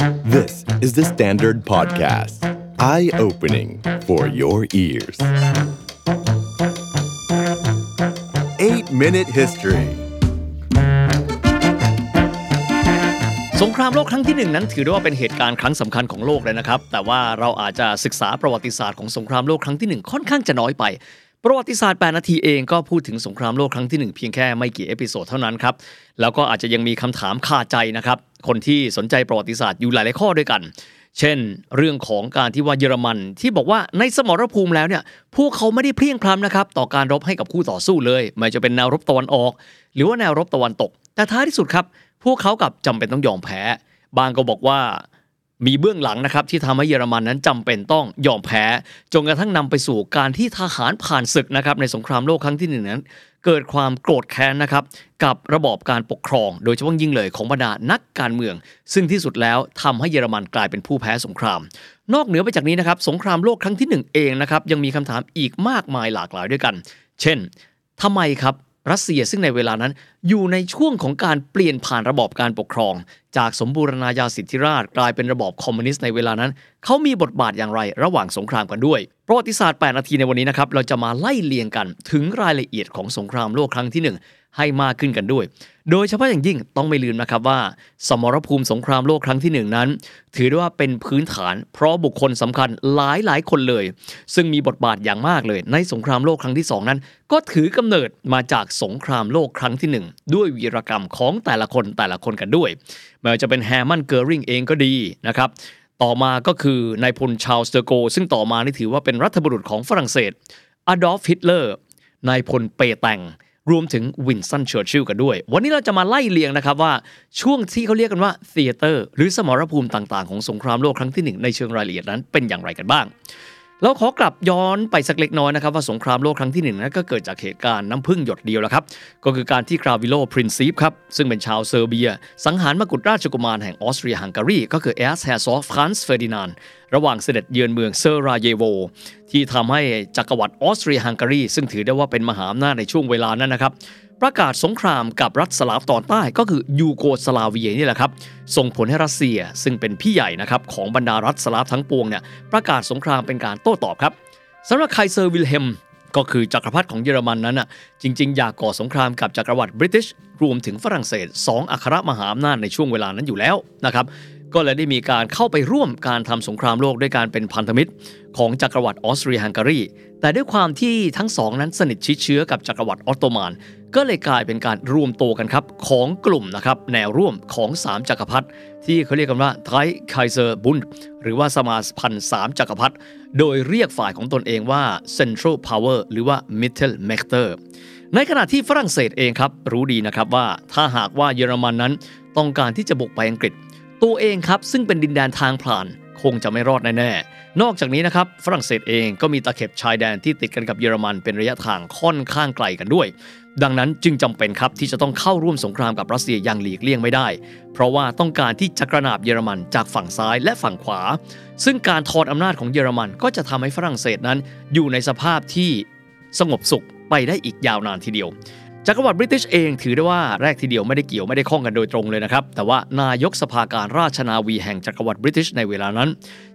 This is the Standard Podcast. Eye-opening for your ears. 8-Minute History สงครามโลกครั้งที่หนึ่งนั้นถือได้ว่าเป็นเหตุการณ์ครั้งสำคัญของโลกเลยนะครับ แต่ว่าเราอาจจะศึกษาประวัติศาสตร์ของสงครามโลกครั้งที่หนึ่งค่อนข้างจะน้อยไป ประวัติศาสตร์ 8 นาทีเองก็พูดถึงสงครามโลกครั้งที่หนึ่งเพียงแค่ไม่กี่ episode เท่านั้นครับ แล้วก็อาจจะยังมีคำถามคาใจนะครับ คนที่สนใจประวัติศาสตร์อยู่หลายๆข้อด้วยกัน เช่น เรื่องของการที่ว่าเยอรมัน ที่บอกว่าในสมรภูมิแล้วเนี่ยพวกเขาไม่ได้เพลียงพล้ำนะครับต่อการรบให้กับคู่ต่อสู้เลยไม่จะเป็นแนวรบตะวันออก หรือว่าแนวรบตะวันตก แต่ท้ายที่สุดครับ พวกเขากับจำเป็นต้องยอมแพ้บางก็บอกว่า มีเบื้องหลังนะครับที่ทำให้เยอรมันนั้นจำเป็นต้องยอมแพ้ จนกระทั่งนำไปสู่การที่ทหารผ่านศึกนะครับในสงครามโลกครั้งที่หนึ่งนั้นเกิดความโกรธแค้นนะครับกับระบอบการปกครอง โดยเฉพาะยิ่งเลยของบรรดานักการเมือง ซึ่งที่สุดแล้วทำให้เยอรมันกลายเป็นผู้แพ้สงคราม นอกเหนือไปจากนี้นะครับสงครามโลกครั้งที่หนึ่งเองนะครับยังมีคำถามอีกมากมายหลากหลายด้วยกัน เช่นทำไมครับ รัสเซียซึ่งในเวลานั้นอยู่ในช่วงของการเปลี่ยนผ่านระบอบการปกครอง จากสมบูรณาญาสิทธิราชกลายเป็นระบอบคอมมิวนิสต์ในเวลานั้น เขามีบทบาทอย่างไรระหว่างสงครามกันด้วยประวัติศาสตร์ 8 นาทีในวันนี้นะครับเราจะมาไล่เลียงกันถึงรายละเอียดของสงครามโลกครั้งที่ 1 ให้มากขึ้นกันด้วย โดยเฉพาะอย่างยิ่งต้องไม่ลืมนะครับว่า สมรภูมิสงครามโลกครั้งที่หนึ่งนั้น ถือได้ว่าเป็นพื้นฐาน เพราะบุคคลสำคัญหลายหลายคนเลย ซึ่งมีบทบาทอย่างมากเลย ในสงครามโลกครั้งที่สองนั้น ก็ถือกำเนิดมาจากสงครามโลกครั้งที่หนึ่งด้วยวีรกรรมของแต่ละคนแต่ละคนกันด้วยไม่ว่าจะเป็นแฮมันเกอริงเองก็ดีนะครับต่อมาก็คือนายพลชาร์ลเดอโกล ซึ่งต่อมานี่ถือว่าเป็นรัฐบุรุษของฝรั่งเศสอดอล์ฟฮิตเลอร์นายพลเปแตง รวมถึงวินสตันเชอร์ชิลกันด้วย วันนี้เราจะมาไล่เลียงนะครับว่าช่วงที่เขาเรียกกันว่า theater หรือสมรภูมิต่างๆ ของสงครามโลกครั้งที่หนึ่งในเชิงรายละเอียดนั้นเป็นอย่างไรกันบ้าง เราขอกลับย้อนไปสักเล็กน้อยนะครับว่าสงครามโลกครั้งที่หนึ่งนั้นก็เกิดจากเหตุการณ์น้ำผึ้งหยดเดียวแหละครับ ก็คือการที่กาวริโลปรินซีปครับ ซึ่งเป็นชาวเซอร์เบีย สังหารมกุฎราชกุมารแห่งออสเตรียฮังการี ก็คือ Erzherzog ฟรานซ์เฟอร์ดินานด์ระหว่างเสด็จเยือนเมืองเซอร์ราเยโว ที่ทำให้จักรวรรดิออสเตรียฮังการีซึ่งถือได้ว่าเป็นมหาอำนาจในช่วงเวลานั้นนะครับ ประกาศสงครามกับรัฐสลาฟตอนใต้ก็คือยูโกสลาเวียนี่แหละครับ ส่งผลให้รัสเซียซึ่งเป็นพี่ใหญ่นะครับของบรรดารัฐสลาฟทั้งปวงเนี่ยประกาศสงครามเป็นการโต้ตอบครับสำหรับไคเซอร์วิลเฮมก็คือจักรพรรดิของเยอรมันนั้นน่ะจริง ๆ อยากก่อสงครามกับจักรวรรดิบริติชรวมถึงฝรั่งเศส 2 อัครมหาอำนาจในช่วงเวลานั้นอยู่แล้วนะครับ ก็เลยได้มีการเข้าไปร่วมการทำสงครามโลกด้วยการเป็นพันธมิตร ของจักรวรรดิออสเตรียฮังการี แต่ด้วยความที่ทั้งสองนั้นสนิทชิดเชื้อกับจักรวรรดิออตโตมันก็เลยกลายเป็นการรวมตัวกันครับของกลุ่มนะครับแนวร่วมของ 3 จักรพรรดิที่เขาเรียกกันว่า Dreikaiserbund หรือว่าสมาพันธ์สามจักรพรรดิโดยเรียกฝ่ายของตนเองว่า Central Power หรือว่า Mittelmächte ในขณะที่ฝรั่งเศสเองครับรู้ดีนะครับว่าถ้าหากว่าเยอรมันนั้นต้องการที่จะบุกไปอังกฤษ ตัวเองครับซึ่งเป็นดินแดนทางผ่าน คงจะไม่รอดแน่ๆ นอกจากนี้นะครับฝรั่งเศสเองก็มีตะเข็บชายแดนที่ติดกันกับเยอรมันเป็นระยะทางค่อนข้างไกลกันด้วย ดังนั้นจึงจำเป็นครับที่จะต้องเข้าร่วมสงครามกับรัสเซียอย่างหลีกเลี่ยงไม่ได้ เพราะว่าต้องการที่จะกระนาบเยอรมันจากฝั่งซ้ายและฝั่งขวา ซึ่งการทอดอำนาจของเยอรมันก็จะทำให้ฝรั่งเศสนั้นอยู่ในสภาพที่สงบสุขไปได้อีกยาวนานทีเดียว จักรวรรดิบริติชเองถือได้ว่าแรกทีเดียวไม่ได้เกี่ยวไม่ได้ข้องกันโดยตรงเลยนะครับ แต่ว่านายกสภาการราชนาวีแห่งจักรวรรดิบริติชในเวลานั้น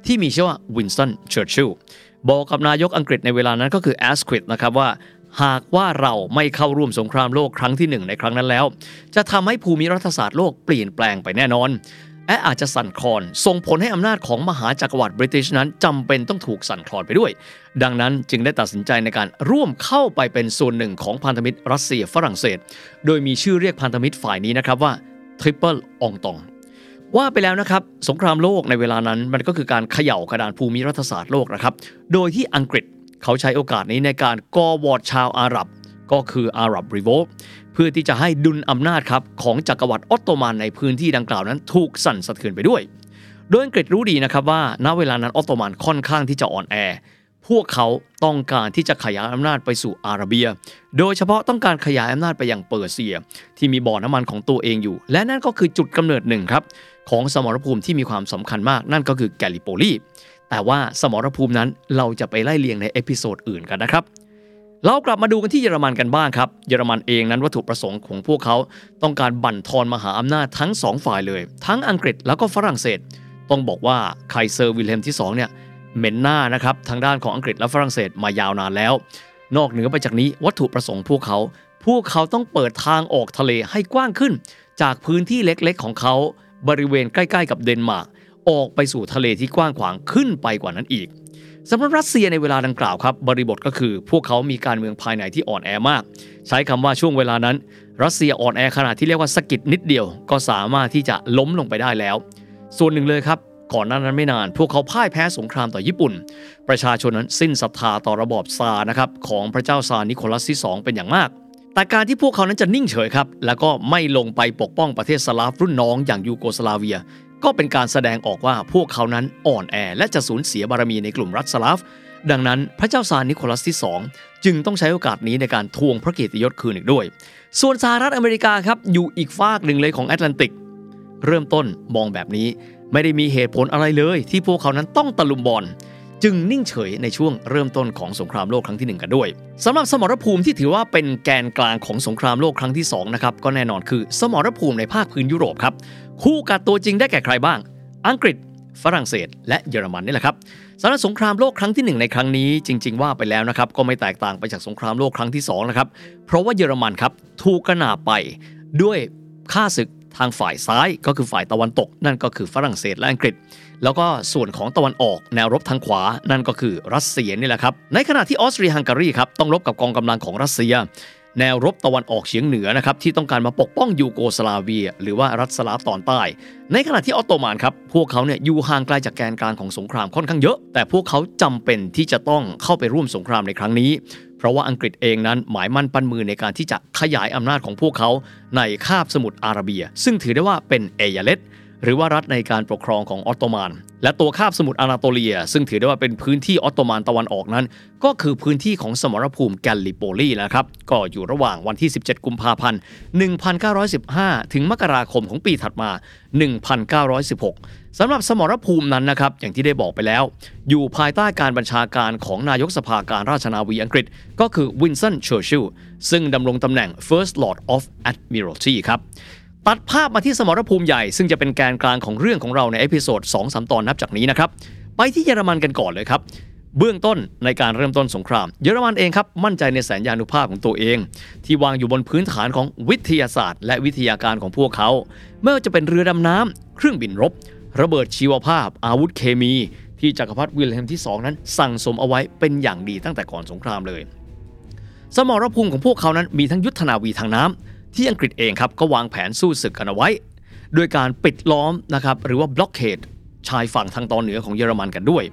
ที่มีชื่อว่าวินสตันเชอร์ชิลบอกกับนายกอังกฤษในเวลานั้นก็คือแอสควิธนะครับว่าหากว่าเราไม่เข้าร่วมสงครามโลกครั้งที่หนึ่งในครั้งนั้นแล้ว จะทำให้ภูมิรัฐศาสตร์โลกเปลี่ยนแปลงไปแน่นอน และอาจจะสั่นคลอนส่งผลให้อำนาจของมหาจักรวรรดิบริติชนั้นจำเป็นต้องถูกสั่นคลอนไปด้วย ดังนั้นจึงได้ตัดสินใจในการร่วมเข้าไปเป็นส่วนหนึ่งของพันธมิตรรัสเซียฝรั่งเศส โดยมีชื่อเรียกพันธมิตรฝ่ายนี้นะครับว่า Triple องตองว่าไปแล้วนะครับ สงครามโลกในเวลานั้นมันก็คือการเขย่ากระดานภูมิรัฐศาสตร์โลกนะครับ โดยที่อังกฤษเขาใช้โอกาสนี้ในการก่อหวอดชาวอาหรับ ก็คือ Arab Revolt เพื่อที่จะให้ดุลอำนาจครับของจักรวรรดิออตโตมันในพื้นที่ดังกล่าวนั้นถูกสั่นสะเทือนไปด้วย โดยอังกฤษรู้ดีนะครับว่าณเวลานั้นออตโตมันค่อนข้างที่จะอ่อนแอ พวกเขาต้องการที่จะขยายอำนาจไปสู่อาระเบีย โดยเฉพาะต้องการขยายอำนาจไปยังเปอร์เซีย ที่มีบ่อน้ำมันของตัวเองอยู่ และนั่นก็คือจุดกำเนิดหนึ่งครับของสมรภูมิที่มีความสำคัญมากนั่นก็คือแกลลิโปลีแต่ว่าสมรภูมินั้นเราจะไปไล่เลียงใน episode อื่นกันนะครับ เรากลับมาดูกันที่เยอรมันกันบ้างครับ เยอรมันเองนั้นวัตถุประสงค์ของพวกเขา ต้องการบั่นทอนมหาอำนาจทั้งสองฝ่ายเลย ทั้งอังกฤษแล้วก็ฝรั่งเศส ต้องบอกว่าไคเซอร์วิลเฮมที่2เนี่ยเหม็นหน้านะครับทางด้านของอังกฤษและฝรั่งเศสมายาวนานแล้ว นอกเหนือไปจากนี้วัตถุประสงค์พวกเขา พวกเขาต้องเปิดทางออกทะเลให้กว้างขึ้น จากพื้นที่เล็กๆ ของเขาบริเวณใกล้ ๆ กับเดนมาร์กออกไปสู่ทะเลที่กว้างขวางขึ้นไปกว่านั้นอีก สำหรับรัสเซียในเวลาดังกล่าวครับบริบทก็คือ พวกเขามีการเมืองภายในที่อ่อนแอมาก ใช้คำว่าช่วงเวลานั้น รัสเซียอ่อนแอขนาดที่เรียกว่าสะกิดนิดเดียว ก็สามารถที่จะล้มลงไปได้แล้ว ส่วนหนึ่งเลยครับก่อนหน้านั้นไม่นาน พวกเขาพ่ายแพ้สงครามต่อญี่ปุ่น ประชาชนนั้นสิ้นศรัทธาต่อระบอบซาร์นะครับของพระเจ้าซาร์นิโคลัสที่ 2 เป็นอย่างมาก แต่การที่พวกเขานั้นจะนิ่งเฉยครับแล้วก็ไม่ลงไปปกป้องประเทศสลาฟรุ่นน้องอย่างยูโกสลาเวีย ก็เป็นการแสดงออกว่าพวกเขานั้นอ่อนแอและจะสูญเสียบารมีในกลุ่มรัฐสลาฟ ดังนั้นพระเจ้าซาร์นิโคลัสที่ 2 จึงต้องใช้โอกาสนี้ในการทวงพระเกียรติยศคืนอีกด้วย ส่วนสหรัฐอเมริกาครับอยู่อีกฟากหนึ่งเลยของแอตแลนติก เริ่มต้นมองแบบนี้ไม่ได้มีเหตุผลอะไรเลย ที่พวกเขานั้นต้องตะลุมบอล จึงนิ่งเฉยในช่วงเริ่มต้นของสงครามโลกครั้งที่ 1 กันด้วยสำหรับสมรภูมิที่ถือว่าเป็นแกนกลางของสงครามโลกครั้งที่2นะครับก็แน่นอนคือสมรภูมิในภาคพื้นยุโรปครับคู่กัดตัวจริงได้แก่ใครบ้าง อังกฤษฝรั่งเศส และเยอรมันนี่แหละครับสำหรับสงครามโลกครั้งที่ 1 ในครั้งนี้จริง ๆ ว่าไปแล้วนะครับก็ไม่แตกต่างไปจากสงครามโลกครั้งที่2นะครับเพราะว่าเยอรมันครับถูกกระหน่ำไปด้วยค่าศึก ทางฝ่ายซ้ายก็คือฝ่ายตะวันตก นั่นก็คือฝรั่งเศสและอังกฤษ แล้วก็ส่วนของตะวันออกแนวรบทางขวา นั่นก็คือรัสเซียนี่แหละครับ ในขณะที่ออสเตรียฮังการีครับต้องรบกับกองกำลังของรัสเซีย แนวรบตะวันออกเฉียงเหนือนะครับที่ต้องการมาปกป้องยูโกสลาเวีย หรือว่ารัฐสลาตอนใต้ ในขณะที่ออตโตมันครับพวกเขาเนี่ยอยู่ห่างไกลจากแกนกลางของสงครามค่อนข้างเยอะ แต่พวกเขาจำเป็นที่จะต้องเข้าไปร่วมสงครามในครั้งนี้ เพราะว่าอังกฤษเองนั้นหมายมั่นปั้นมือในการที่จะขยายอำนาจของพวกเขาในคาบสมุทรอาระเบีย ซึ่งถือได้ว่าเป็นเอยาเลตหรือว่ารัฐในการปกครองของออตโตมัน และตัวคาบสมุทรอานาโตเลีย ซึ่งถือได้ว่าเป็นพื้นที่ออตโตมันตะวันออกนั้น ก็คือพื้นที่ของสมรภูมิแกลลิโปลีนะครับ ก็อยู่ระหว่างวันที่ 17 กุมภาพันธ์ 1915 ถึงมกราคมของปีถัดมา 1916 สำหรับสมรภูมินั้นนะครับ อย่างที่ได้บอกไปแล้ว อยู่ภายใต้การบัญชาการของนายกสภาการราชนาวีอังกฤษ ก็คือวินสตันเชอร์ชิลซึ่งดำรงตำแหน่ง First Lord of Admiralty ครับ ตัดภาพมาที่สมรภูมิใหญ่ซึ่งจะเป็นแกนกลางของเรื่องของเราใน episode 2 3ตอนนับจากนี้นะครับ ไปที่เยอรมันกันก่อนเลยครับ เบื้องต้นในการเริ่มต้นสงคราม เยอรมันเองครับ มั่นใจในแสนยานุภาพของตัวเอง ที่วางอยู่บนพื้นฐานของวิทยาศาสตร์ และวิทยาการของพวกเขาไม่ว่าจะเป็นเรือดำน้ำเครื่องบินรบ ระเบิดชีวภาพ อาวุธเคมี ที่จักรพรรดิวิลเฮมที่ 2 นั้น สั่งสมเอาไว้เป็นอย่างดีตั้งแต่ก่อนสงครามเลย สมรภูมิของพวกเขานั้นมีทั้งยุทธนาวีทางน้ำ ที่อังกฤษเองครับก็วางแผนสู้ศึกกันเอาไว้โดยการปิดล้อมนะครับหรือว่า blockade ชายฝั่งทางตอนเหนือของเยอรมันกันด้วย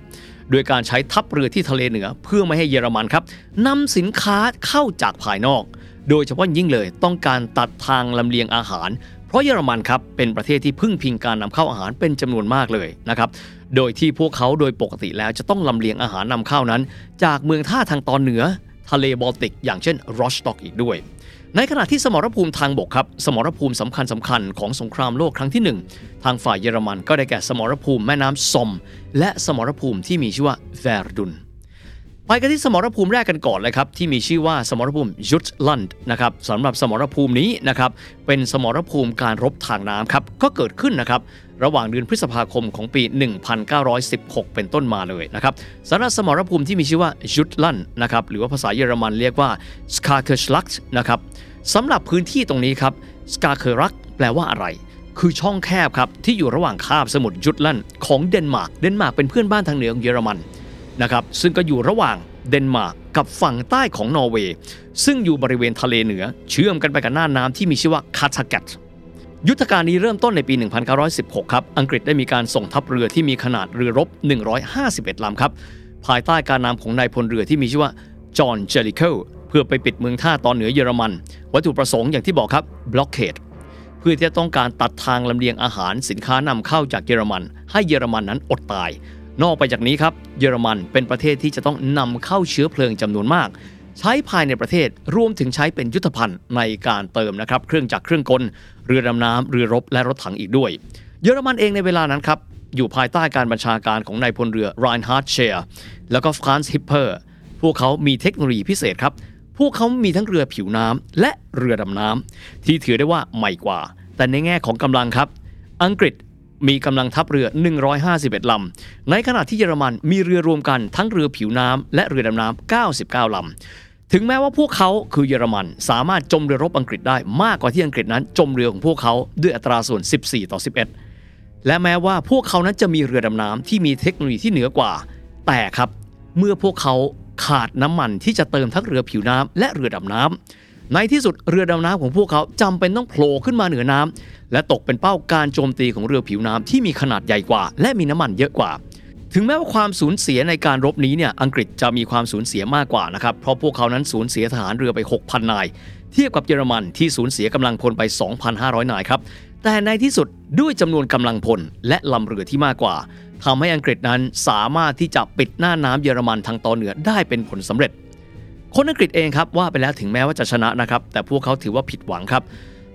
โดยการใช้ทัพเรือที่ทะเลเหนือเพื่อไม่ให้เยอรมันครับนำสินค้าเข้าจากภายนอก โดยเฉพาะยิ่งเลยต้องการตัดทางลำเลียงอาหาร เพราะเยอรมันครับเป็นประเทศที่พึ่งพิงการนำเข้าอาหารเป็นจำนวนมากเลยนะครับ โดยที่พวกเขาโดยปกติแล้วจะต้องลำเลียงอาหารนำเข้านั้น จากเมืองท่าทางตอนเหนือทะเลบอลติก อย่างเช่นรอสต็อกอีกด้วย ในขณะที่สมรภูมิทางบกครับ สมรภูมิสำคัญสำคัญของสงครามโลกครั้งที่ 1 ทางฝ่ายเยอรมันก็ได้แก่สมรภูมิแม่น้ำซอม และสมรภูมิที่มีชื่อว่าแวร์ดุน ไปกันที่สมรภูมิแรกกันก่อนเลยครับที่มีชื่อว่าสมรภูมิยุทธลันด์นะครับสำหรับสมรภูมินี้นะครับเป็นสมรภูมิการรบทางน้ำครับก็เกิดขึ้นนะครับระหว่างเดือนพฤษภาคมของปี 1916 เป็นต้นมาเลยนะครับสำหรับสมรภูมิที่มีชื่อว่ายุทธลันด์นะครับหรือว่าภาษาเยอรมันเรียกว่า s k a k e r s l a g t นะครับสำหรับพื้นที่ตรงนี้ครับ s k a k e r a k แปลว่าอะไรคือช่องแคบครับที่อยู่ระหว่างคาบสมุทรยุทธลันด์ของเดนมาร์กเดนมาร์กเป็นเพื่อนบ้านทางเหนือของเยอรมัน นะครับซึ่งก็อยู่ระหว่างเดนมาร์กกับฝั่งใต้ของนอร์เวย์ซึ่งอยู่บริเวณทะเลเหนือ เชื่อมกันไปกับน่านน้ำที่มีชื่อว่าคาทากัตยุทธการนี้เริ่มต้นในปี 1916 ครับ อังกฤษได้มีการส่งทัพเรือที่มีขนาดเรือรบ 151 ลำครับ ภายใต้การนำของนายพลเรือที่มีชื่อว่า จอห์น เจลิเคิล เพื่อไปปิดเมืองท่าตอนเหนือเยอรมัน วัตถุประสงค์อย่างที่บอกครับ บล็อกเคดเพื่อที่จะต้องการตัดทางลำเลียงอาหารสินค้านำเข้าจากเยอรมัน ให้เยอรมันนั้นอดตาย นอกไปจากนี้ครับเยอรมันเป็นประเทศที่จะต้องนำเข้าเชื้อเพลิงจำนวนมาก ใช้ภายในประเทศรวมถึงใช้เป็นยุทธภัณฑ์ในการเติมนะครับเครื่องจักรเครื่องกล เรือดำน้ำเรือรบและรถถังอีกด้วย เยอรมันเองในเวลานั้นครับอยู่ภายใต้การบัญชาการของนายพลเรือไรน์ฮาร์ดเชียร์แล้วก็ฟรานซ์ฮิปเปอร์พวกเขามีเทคโนโลยีพิเศษครับ พวกเขามีทั้งเรือผิวน้ำและเรือดำน้ำที่ถือได้ว่าใหม่กว่า แต่ในแง่ของกำลังครับ อังกฤษ มีกำลังทัพเรือ 151 ลำ ในขณะที่เยอรมันมีเรือรวมกันทั้งเรือผิวน้ำและเรือดำน้ำ 99 ลำถึงแม้ว่าพวกเขาคือเยอรมัน สามารถจมเรือรบอังกฤษได้มากกว่าที่อังกฤษนั้น จมเรือของพวกเขาด้วยอัตราส่วน 14 ต่อ 11 และแม้ว่าพวกเขานั้นจะมีเรือดำน้ำที่มีเทคโนโลยีที่เหนือกว่า แต่ครับ เมื่อพวกเขาขาดน้ำมันที่จะเติมทั้งเรือผิวน้ำและเรือดำน้ำ ในที่สุดเรือดำน้ำของพวกเขาจำเป็นต้องโผล่ขึ้นมาเหนือน้ำและตกเป็นเป้าการโจมตีของเรือผิวน้ำที่มีขนาดใหญ่กว่า และมีน้ำมันเยอะกว่า ถึงแม้ว่าความสูญเสียในการรบนี้เนี่ยอังกฤษจะมีความสูญเสียมากกว่านะครับเพราะพวกเขานั้นสูญเสียทหารเรือไป 6,000 นาย เทียบกับเยอรมันที่สูญเสียกำลังพลไป 2,500 นายครับแต่ในที่สุดด้วยจำนวนกำลังพลและลำเรือที่มากกว่าทำให้อังกฤษนั้นสามารถที่จะปิดหน้าน้ำเยอรมันทางตอนเหนือได้เป็นผลสำเร็จ คนอังกฤษเองครับว่าไปแล้วถึงแม้ว่าจะชนะนะครับแต่พวกเขาถือว่าผิดหวังครับ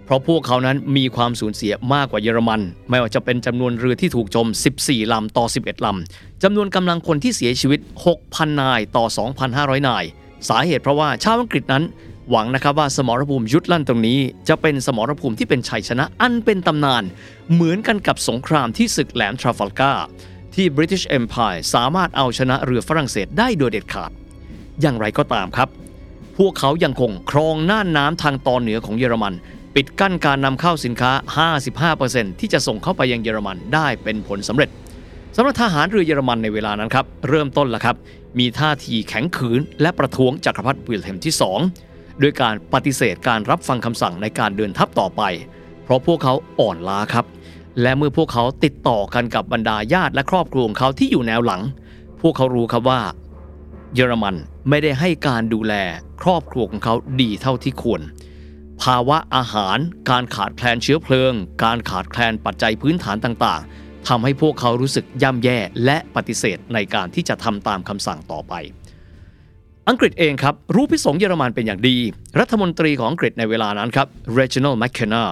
เพราะพวกเขานั้นมีความสูญเสียมากกว่าเยอรมัน ไม่ว่าจะเป็นจำนวนเรือที่ถูกจม 14 ลำต่อ 11 ลำจำนวนกำลังคนที่เสียชีวิต 6,000 นายต่อ 2,500 นาย สาเหตุเพราะว่าชาวอังกฤษนั้นหวังนะครับว่าสมรภูมิยุทธลั่นตรงนี้ จะเป็นสมรภูมิที่เป็นชัยชนะอันเป็นตำนาน เหมือนกันกับสงครามที่ศึกแหลมทราฟัลกาที่ British Empire สามารถเอาชนะเรือฝรั่งเศสได้โดยเด็ดขาด อย่างไรก็ตามครับ พวกเขายังคงครองน่านน้ำทางตอนเหนือของเยอรมัน ปิดกั้นการนำเข้าสินค้า 55%ที่จะส่งเข้าไปยังเยอรมันได้เป็นผลสำเร็จสำหรับทหารเรือเยอรมันในเวลานั้นครับ เริ่มต้นแล้วครับ มีท่าทีแข็งขืน และประท้วงจักรพรรดิวิลเฮมที่ 2 ด้วยการปฏิเสธการรับฟังคำสั่งในการเดินทัพต่อไป เพราะพวกเขาอ่อนล้าครับ และเมื่อพวกเขาติดต่อกันกับบรรดาญาติและครอบครัวของเขาที่อยู่แนวหลัง พวกเขารู้ครับว่า เยอรมัน ไม่ได้ให้การดูแลครอบครัวของเขาดีเท่าที่ควร ภาวะอาหาร การขาดแคลนเชื้อเพลิง การขาดแคลนปัจจัยพื้นฐานต่างๆทำให้พวกเขารู้สึกย่ำแย่และปฏิเสธในการที่จะทำตามคำสั่งต่อไป อังกฤษเองครับ รู้พิสงเยอรมันเป็นอย่างดี รัฐมนตรีของอังกฤษในเวลานั้นครับ Reginald McKenna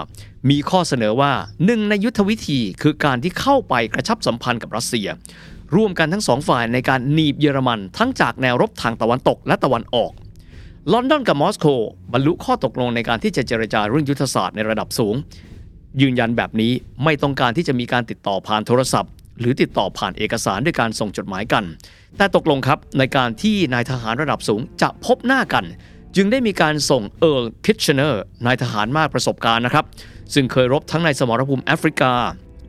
มีข้อเสนอว่าหนึ่งในยุทธวิธีคือการที่เข้าไปกระชับสัมพันธ์กับรัสเซีย ร่วมกันทั้งสองฝ่ายในการหนีบเยอรมัน ทั้งจากแนวรบทางตะวันตกและตะวันออก ลอนดอนกับมอสโกบรรลุข้อตกลงในการที่จะเจรจาเรื่องยุทธศาสตร์ในระดับสูง ยืนยันแบบนี้ไม่ต้องการที่จะมีการติดต่อผ่านโทรศัพท์ หรือติดต่อผ่านเอกสารด้วยการส่งจดหมายกัน แต่ตกลงครับในการที่นายทหารระดับสูงจะพบหน้ากัน จึงได้มีการส่งเอิร์ลคิชเนอร์นายทหารมากประสบการณ์นะครับซึ่งเคยรบทั้งในสมรภูมิแอฟริกา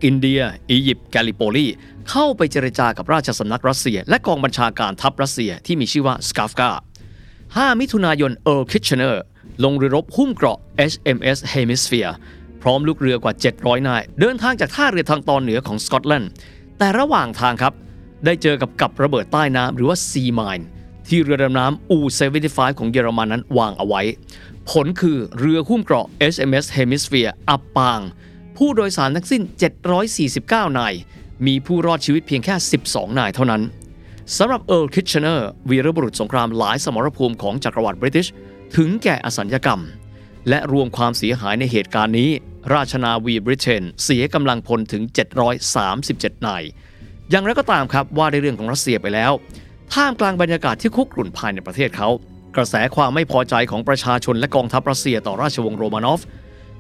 อินเดีย อียิปต์แกลิโปลีเข้าไปเจรจากับราชสำนักรัสเซีย และกองบัญชาการทัพรัสเซียที่มีชื่อว่าสตาฟกา5มิถุนายนเอิร์ลคิชเนอร์ลงเรือรบหุ้มเกราะ HMS Hampshire พร้อมลูกเรือกว่า 700 นาย เดินทางจากท่าเรือทางตอนเหนือของสกอตแลนด์ แต่ระหว่างทางครับ ได้เจอกับกับระเบิดใต้น้ำหรือว่า Sea Mine ที่เรือดำน้ำ U-75 ของเยอรมันนั้นวางเอาไว้ ผลคือเรือหุ้มเกราะ HMS Hampshire อับปาง ผู้โดยสารทั้งสิ้น 749 นาย มีผู้รอดชีวิตเพียงแค่ 12 นายเท่านั้นสำหรับเอิร์ลคิชเชเนอร์วีรบุรุษสงครามหลายสมรภูมิของจักรวรรดิบริติช ถึงแก่อสัญกรรม และรวมความเสียหายในเหตุการณ์นี้ ราชนาวีบริเตนเสียกำลังพลถึง 737 นาย อย่างไรก็ตามครับว่าในเรื่องของรัสเซียไปแล้ว ท่ามกลางบรรยากาศที่คุกรุ่นภายในประเทศเขา กระแสความไม่พอใจของประชาชนและกองทัพรัสเซียต่อราชวงศ์โรมานอฟ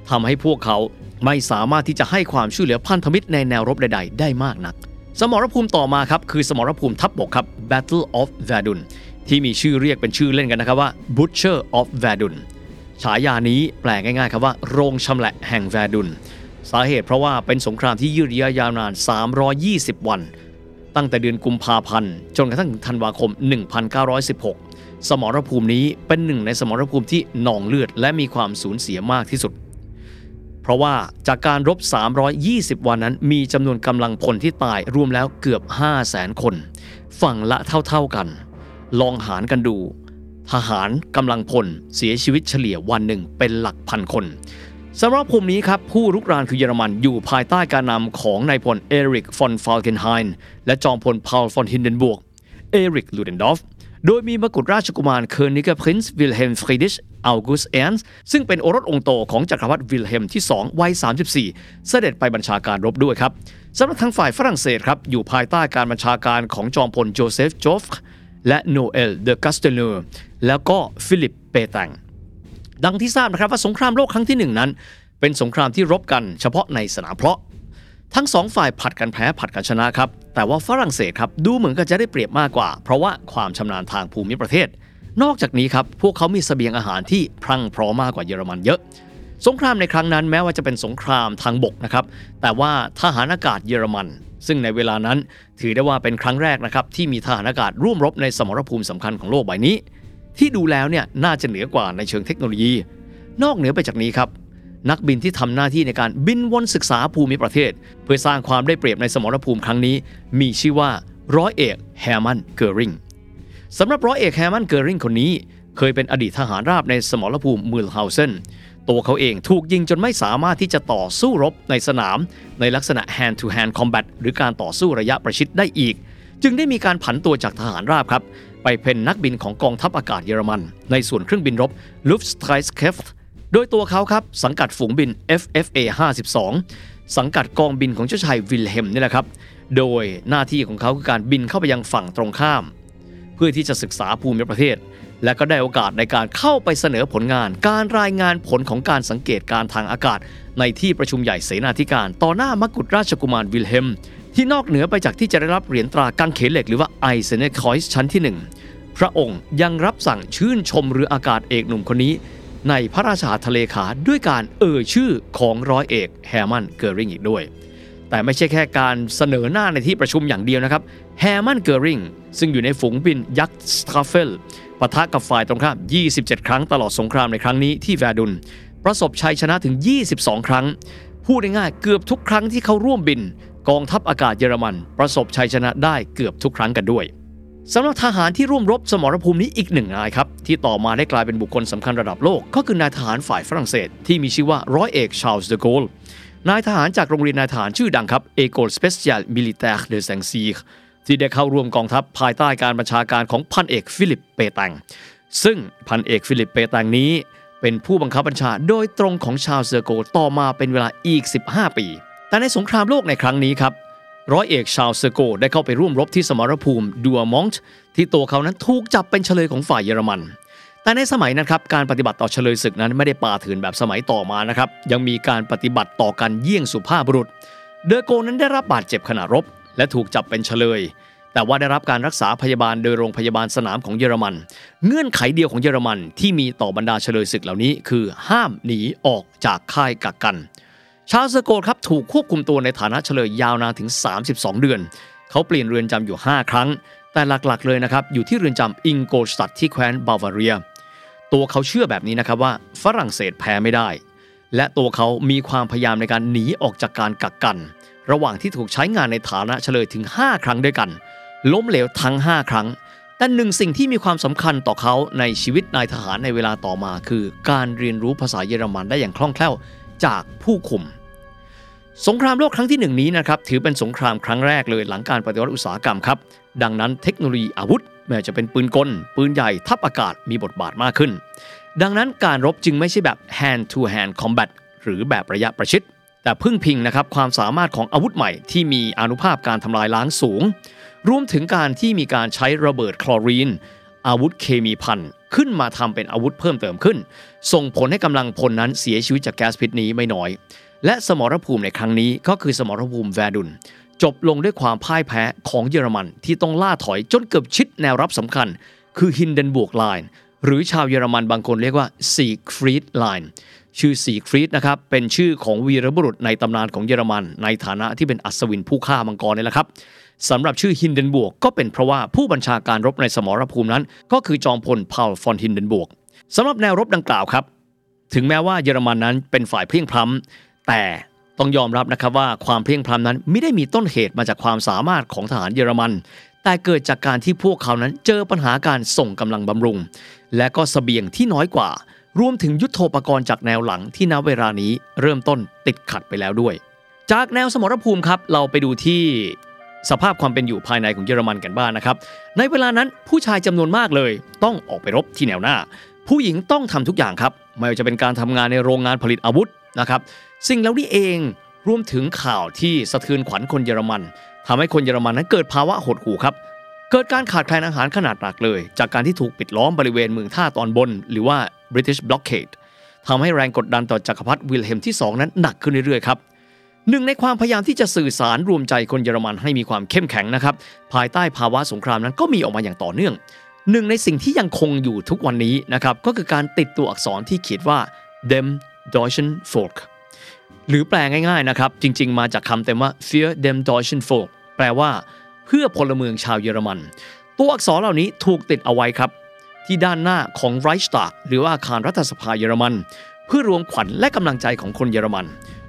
ทำให้พวกเขาไม่สามารถที่จะให้ความช่วยเหลือพันธมิตรในแนวรบใด ๆ ได้มากนัก สมรภูมิต่อมาครับคือสมรภูมิทัพบบกครับ Battle of Verdun ที่มีชื่อเรียกเป็นชื่อเล่นกันนะครับว่า Butcher of Verdun ฉายานี้แปลง่ายๆครับว่าโรงชำแหละแห่งแวร์ดุน สาเหตุเพราะว่าเป็นสงครามที่ยืดเยื้อยาวนาน 320 วัน ตั้งแต่เดือนกุมภาพันธ์จนกระทั่งธันวาคม 1916 สมรภูมินี้เป็นหนึ่งในสมรภูมิที่หนองเลือดและมีความสูญเสียมากที่สุด เพราะว่าจากการรบ 320 วันนั้น มีจำนวนกำลังพลที่ตายรวมแล้วเกือบ 500,000คน ฝั่งละเท่าๆกัน ลองหารกันดู ทหารกำลังพลเสียชีวิตเฉลี่ยวันหนึ่งเป็นหลักพันคนสำหรับภูมินี้ครับ ผู้รุกรานคือเยอรมันอยู่ภายใต้การนำของนายพลเอริกฟอนฟาลเกนไฮน์และจอมพลพาลฟอนฮินเดนบวกเอริกลูเดนดอฟ โดยมีมกุฎราชกุมาร Kronprinz วิลเฮมฟรีดิชเอากุสต์แอนสท์ซึ่งเป็นโอรสองค์โตของจักรพรรดิวิลเฮมที่ 2 วัย 34 เสด็จไปบัญชาการรบด้วยครับสำหรับทางฝ่ายฝรั่งเศสครับ อยู่ภายใต้การบัญชาการของจอมพลโจเซฟโจฟและโนเอลเดอกัสเตเนอร์แล้วก็ฟิลิปเปตังดังที่ทราบนะครับว่าสงครามโลกครั้งที่หนึ่งนั้น เป็นสงครามที่รบกันเฉพาะในสนามเพาะ ทั้งสองฝ่ายผลัดกันแพ้ผลัดกันชนะครับ แต่ว่าฝรั่งเศสครับดูเหมือนกันจะได้เปรียบมากกว่า เพราะว่าความชำนาญทางภูมิประเทศ นอกจากนี้ครับพวกเขามีเสบียงอาหารที่พรั่งพร้อมมากกว่าเยอรมันเยอะ สงครามในครั้งนั้นแม้ว่าจะเป็นสงครามทางบกนะครับ แต่ว่าทหารอากาศเยอรมัน ซึ่งในเวลานั้นถือได้ว่าเป็นครั้งแรกนะครับที่มีทหารอากาศร่วมรบในสมรภูมิสำคัญของโลกใบนี้ ที่ดูแล้วเนี่ยน่าจะเหนือกว่าในเชิงเทคโนโลยี นอกเหนือไปจากนี้ครับ นักบินที่ทำหน้าที่ในการบินวนศึกษาภูมิประเทศ เพื่อสร้างความได้เปรียบในสมรภูมิครั้งนี้ มีชื่อว่าร้อยเอกแฮมันเกอริงสำหรับร้อยเอกแฮมันเกอริงคนนี้ เคยเป็นอดีตทหารราบในสมรภูมิมูลเฮาเซนตัวเขาเองถูกยิงจนไม่สามารถที่จะต่อสู้รบในสนาม ในลักษณะ hand to hand combat หรือการต่อสู้ระยะประชิดได้อีก จึงได้มีการผันตัวจากทหารราบครับ ไปเป็นนักบินของกองทัพอากาศเยอรมัน ในส่วนเครื่องบินรบ Luftstreitkräfte โดยตัวเขาครับสังกัดฝูงบิน FFA 52 สังกัดกองบินของเจ้าชายวิลเฮมนี่แหละครับ โดยหน้าที่ของเขาคือการบินเข้าไปยังฝั่งตรงข้าม เพื่อที่จะศึกษาภูมิประเทศ และก็ได้โอกาสในการเข้าไปเสนอผลงาน การรายงานผลของการสังเกตการณ์ทางอากาศ ในที่ประชุมใหญ่เสนาธิการ ต่อหน้ามกุฎราชกุมารวิลเฮมที่นอกเหนือไปจากที่จะได้รับเหรียญตรากางเขนเหล็กหรือว่า Eisernes Kreuz ชั้นที่ 1 พระองค์ยังรับสั่งชื่นชมเรืออากาศเอกหนุ่มคนนี้ ในพระราชาทะเลขาด้วยการเอ่ยชื่อของร้อยเอกแฮมันเกอริงอีกด้วย แต่ไม่ใช่แค่การเสนอหน้าในที่ประชุมอย่างเดียวนะครับแฮมันเกอริงซึ่งอยู่ในฝูงบินยักษ์สตราเฟลปะทะกับฝ่ายตรงข้าม 27 ครั้งตลอดสงครามในครั้งนี้ที่แวร์ดุน ประสบชัยชนะถึง 22 ครั้ง พูดง่ายๆเกือบทุกครั้งที่เขาร่วมบิน กองทัพอากาศเยอรมัน ประสบชัยชนะได้เกือบทุกครั้งกันด้วย สำหรับทหารที่ร่วมรบสมรภูมินี้อีกหนึ่งนายครับ ที่ต่อมาได้กลายเป็นบุคคลสำคัญระดับโลก ก็คือนายทหารฝ่ายฝรั่งเศส ที่มีชื่อว่าร้อยเอกชาลส์เดโกลนายทหารจากโรงเรียนนายทหารชื่อดังครับ École Spéciale Militaire de Saint-Cyr ที่ได้เข้าร่วมกองทัพภายใต้การบัญชาการของพันเอกฟิลิปเปตัง ซึ่งพันเอกฟิลิปเปตังนี้ เป็นผู้บังคับบัญชาโดยตรงของชาลส์เดโกลต่อมาเป็นเวลาอีก 15 ปี แต่ในสงครามโลกในครั้งนี้ครับ ร้อยเอกชาวเซโกได้เข้าไปร่วมรบที่สมรภูมิดัวมองต์ที่ตัวเขานั้นถูกจับเป็นเฉลยของฝ่ายเยอรมัน แต่ในสมัยนั้นครับการปฏิบัติต่อเฉลยศึกนั้นไม่ได้ป่าถืนแบบสมัยต่อมานะครับยังมีการปฏิบัติต่อกันเยี่ยงสุภาพบุรุษ เดอโกนั้นได้รับบาดเจ็บขณะรบ และถูกจับเป็นเฉลย แต่ว่าได้รับการรักษาพยาบาลโดยโรงพยาบาลสนามของเยอรมัน เงื่อนไขเดียวของเยอรมันที่มีต่อบรรดาเฉลยศึกเหล่านี้ คือห้ามหนีออกจากค่ายกักกัน ชาสโกครับถูกควบคุมตัวในฐานะเฉลยยาวนานถึง 32 เดือน เขาเปลี่ยนเรือนจำอยู่ 5 ครั้ง แต่หลักๆ เลยนะครับอยู่ที่เรือนจำอิงโกลสตัดที่แคว้นบาวาเรีย ตัวเขาเชื่อแบบนี้นะครับว่าฝรั่งเศสแพ้ไม่ได้ และตัวเขามีความพยายามในการหนีออกจากการกักกัน ระหว่างที่ถูกใช้งานในฐานะเฉลยถึง 5 ครั้งด้วยกัน ล้มเหลวทั้ง 5 ครั้งแต่หนึ่งสิ่งที่มีความสำคัญต่อเขาในชีวิตนายทหารในเวลาต่อมา คือการเรียนรู้ภาษาเยอรมันได้อย่างคล่องแคล่ว จากผู้คุม สงครามโลกครั้งที่หนึ่งนี้นะครับถือเป็นสงครามครั้งแรกเลยหลังการปฏิวัติอุตสาหกรรมครับ ดังนั้นเทคโนโลยีอาวุธไม่ว่าจะเป็นปืนกล ปืนใหญ่ทัพอากาศมีบทบาทมากขึ้น ดังนั้นการรบจึงไม่ใช่แบบ hand to hand combat หรือแบบระยะประชิด แต่พึ่งพิงนะครับความสามารถของอาวุธใหม่ที่มีอนุภาพการทำลายล้างสูง รวมถึงการที่มีการใช้ระเบิดคลอรีน อาวุธเคมีพัน ขึ้นมาทำเป็นอาวุธเพิ่มเติมขึ้น ส่งผลให้กำลังพลนั้นเสียชีวิตจากแก๊สพิษนี้ไม่น้อย และสมรภูมิในครั้งนี้ก็คือสมรภูมิแวร์ดุนจบลงด้วยความพ่ายแพ้ของเยอรมันที่ต้องล่าถอยจนเกือบชิดแนวรับสำคัญ คือฮินเดนบวกไลน์หรือชาวเยอรมันบางคนเรียกว่าซีกฟรีดไลน์ชื่อซีกฟรีดนะครับเป็นชื่อของวีรบุรุษในตำนานของเยอรมัน ในฐานะที่เป็นอัศวินผู้ฆ่ามังกรนี่แหละครับ สำหรับชื่อฮินเดนบวกก็เป็นเพราะว่าผู้บัญชาการรบในสมรภูมินั้น ก็คือจอมพลพาลฟอนฮินเดนบวกสำหรับแนวรบดังกล่าวครับ ถึงแม้ว่าเยอรมันนั้นเป็นฝ่ายเพลียงพล้ำแต่ต้องยอมรับนะครับว่าความเพลียงพล้ำนั้นไม่ได้มีต้นเหตุมาจากความสามารถของทหารเยอรมัน แต่เกิดจากการที่พวกเขานั้นเจอปัญหาการส่งกำลังบำรุง และก็สเสบียงที่น้อยกว่า รวมถึงยุทโธปกรณ์จากแนวหลังที่ณเวลานี้เริ่มต้นติดขัดไปแล้วด้วย จากแนวสมรภูมิครับเราไปดูที่ สภาพความเป็นอยู่ภายในของเยอรมันกันบ้างนะครับ ในเวลานั้นผู้ชายจำนวนมากเลยต้องออกไปรบที่แนวหน้า ผู้หญิงต้องทำทุกอย่างครับ ไม่ว่าจะเป็นการทำงานในโรงงานผลิตอาวุธนะครับ สิ่งแล้วนี่เองรวมถึงข่าวที่สะเทือนขวัญคนเยอรมันทำให้คนเยอรมันนั้นเกิดภาวะหดหู่ครับ เกิดการขาดแคลนอาหารขนาดหนักเลย จากการที่ถูกปิดล้อมบริเวณเมืองท่าตอนบน หรือว่า British Blockade ทำให้แรงกดดันต่อจักรพรรดิวิลเฮมที่ 2 นั้นหนักขึ้นเรื่อยๆครับ หนึ่งในความพยายามที่จะสื่อสารรวมใจคนเยอรมันให้มีความเข้มแข็งนะครับ ภายใต้ภาวะสงครามนั้นก็มีออกมาอย่างต่อเนื่อง หนึ่งในสิ่งที่ยังคงอยู่ทุกวันนี้นะครับก็คือการติดตัวอักษรที่เขียนว่า dem deutschen Volk หรือแปลง่ายๆนะครับ จริงๆ มาจากคำเต็มว่า für dem deutschen Volk แปลว่า เพื่อพลเมืองชาวเยอรมัน ตัวอักษรเหล่านี้ถูกติดเอาไว้ครับ ที่ด้านหน้าของ Reichstag หรือว่าอาคารรัฐสภาเยอรมัน เพื่อรวมขวัญและกำลังใจของคนเยอรมัน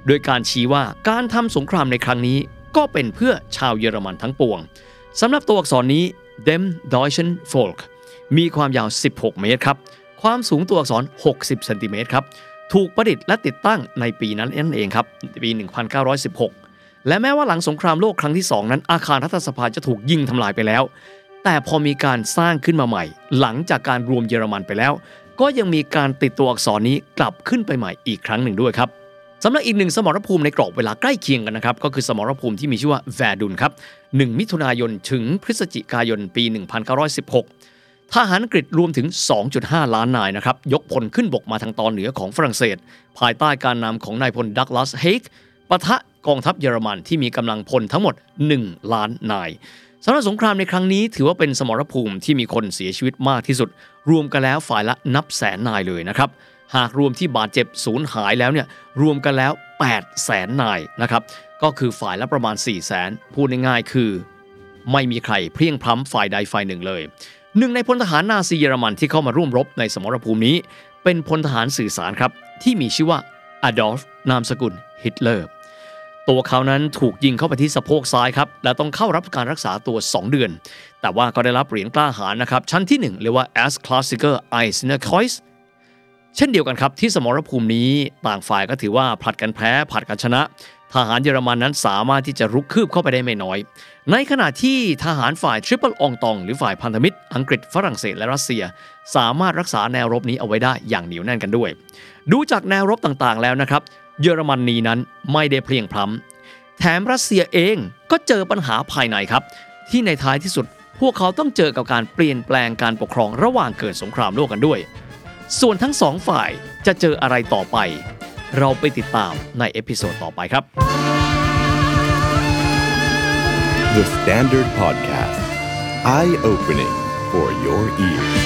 โดยการชี้ว่าการทำสงครามในครั้งนี้ก็เป็นเพื่อชาวเยอรมันทั้งปวงสำหรับตัวอักษรนี้ dem deutschen Volk มีความยาว 16 เมตรครับ ความสูงตัวอักษร 60เซนติเมตรครับ ถูกประดิษฐ์และติดตั้งในปีนั้นนั่นเองครับ ปี 1916 และแม้ว่าหลังสงครามโลกครั้งที่ 2 นั้น อาคารรัฐสภาจะถูกยิงทำลายไปแล้ว แต่พอมีการสร้างขึ้นมาใหม่ หลังจากการรวมเยอรมันไปแล้ว ก็ยังมีการติดตัวอักษรนี้กลับขึ้นไปใหม่อีกครั้งหนึ่งด้วยครับ สำหรับอีกหนึ่งสมรภูมิในกรอบเวลาใกล้เคียงกันนะครับ ก็คือสมรภูมิที่มีชื่อว่าแวร์ดุนครับ 1 มิถุนายนถึงพฤศจิกายนปี 1916 ทหารอังกฤษรวมถึง 2.5 ล้านนายนะครับ ยกพลขึ้นบกมาทางตอนเหนือของฝรั่งเศส ภายใต้การนำของนายพลดักลาสเฮกปะทะกองทัพเยอรมันที่มีกำลังพลทั้งหมด 1 ล้านนายสำหรับสงครามในครั้งนี้ถือว่าเป็นสมรภูมิที่มีคนเสียชีวิตมากที่สุด รวมกันแล้วฝ่ายละนับแสนนายเลยนะครับ หากรวมที่บาดเจ็บสูญหายแล้วเนี่ยรวมกันแล้ว8แสนนายนะครับก็คือฝ่ายละประมาณ4แสนพูดง่ายๆคือ ไม่มีใครเพียงพล้ำฝ่ายใดฝ่ายหนึ่งเลยหนึ่งในพลทหารนาซีเยอรมันที่เข้ามาร่วมรบในสมรภูมินี้ เป็นพลทหารสื่อสารครับ ที่มีชื่อว่าอดอล์ฟนามสกุลฮิตเลอร์ ตัวเขานั้นถูกยิงเข้าไปที่สะโพกซ้ายครับ และต้องเข้ารับการรักษาตัว 2 เดือน แต่ว่าก็ได้รับเหรียญกล้าหาญนะครับ ชั้นที่ 1 เรียกว่า Erste Klasse Eisernes Kreuz เช่นเดียวกันครับที่สมรภูมินี้ต่างฝ่ายก็ถือว่าผลัดกันแพ้ผลัดกันชนะ ทหารเยอรมันนั้นสามารถที่จะรุกคืบเข้าไปได้ไม่น้อย ในขณะที่ทหารฝ่าย Triple Entente หรือฝ่ายพันธมิตร อังกฤษฝรั่งเศสและรัสเซีย สามารถรักษาแนวรบนี้เอาไว้ได้อย่างเหนียวแน่นกันด้วย ดูจากแนวรบต่างๆแล้วนะครับ เยอรมนีนั้นไม่ได้เพลี่ยงพล้ำแถมรัสเซียเองก็เจอปัญหาภายในครับ ที่ในท้ายที่สุด พวกเขาต้องเจอกับการเปลี่ยนแปลงการปกครองระหว่างเกิดสงครามโลกกันด้วย ส่วนทั้งสองฝ่ายจะเจออะไรต่อไป เราไปติดตามใน episode ต่อไปครับ The Standard Podcast. Eye opening for your ears.